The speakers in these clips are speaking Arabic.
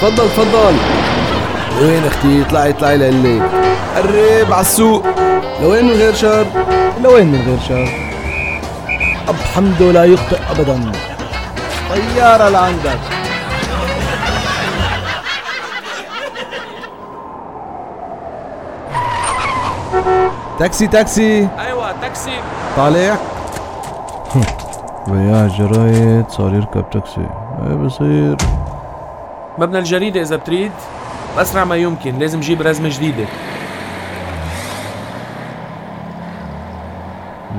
تفضل تفضل. وين أختي؟ اطلعي اطلعي لقلك قرب على السوق. لوين من غير شر؟ لوين من غير شر؟ أبو حمدو لا يخطئ أبدا. طيارة لعندك. تاكسي تاكسي. أيوه تاكسي. طالع. بياع جرايد صار يركب تاكسي. إيه بصير؟ مبنى الجريدة إذا بتريد. بأسرع ما يمكن لازم جيب رزمة جديدة.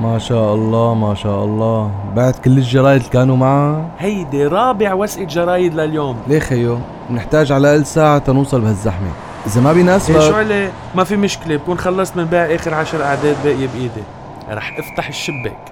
ما شاء الله ما شاء الله. بعت كل الجرايد اللي كانوا معه هيدي رابع وثقة جرايد لليوم. ليه خيو؟ بنحتاج على أقل ساعة تنوصل بهالزحمة. إذا ما إيه شو بيناسبك عليه ما في مشكلة بكون خلصت من بيع آخر عشر أعداد باقية بإيدي. رح أفتح الشباك.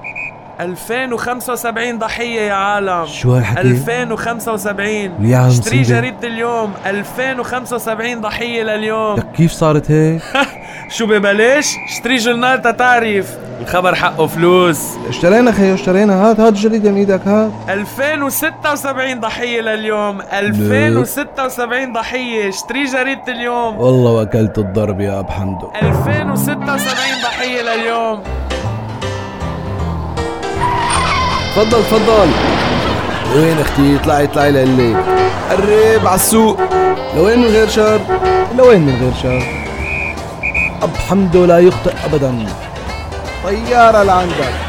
2075 ضحية يا عالم. شو هالحكي؟ 2075 ليه عم اشتري؟ جريدة اليوم. 2075 ضحية لليوم. لك كيف صارت هيك؟ شو ببلاش؟ اشتري جورنال تتعرف. الخبر حقه فلوس. اشترينا خيو اشترينا. هات هات الجريدة من إيدك هات. 2076 ضحية لليوم. 2076 ضحية. اشتري جريدة اليوم. والله واكلت الضرب يا أب حمدو. 2076 ضحية لليوم. تفضل تفضل. وين أختي؟ اطلعي اطلعي لقلك قرب على السوق. لوين من غير شر؟ لوين من غير شر؟ أب حمده لا يخطئ أبدا. طيارة لعندك.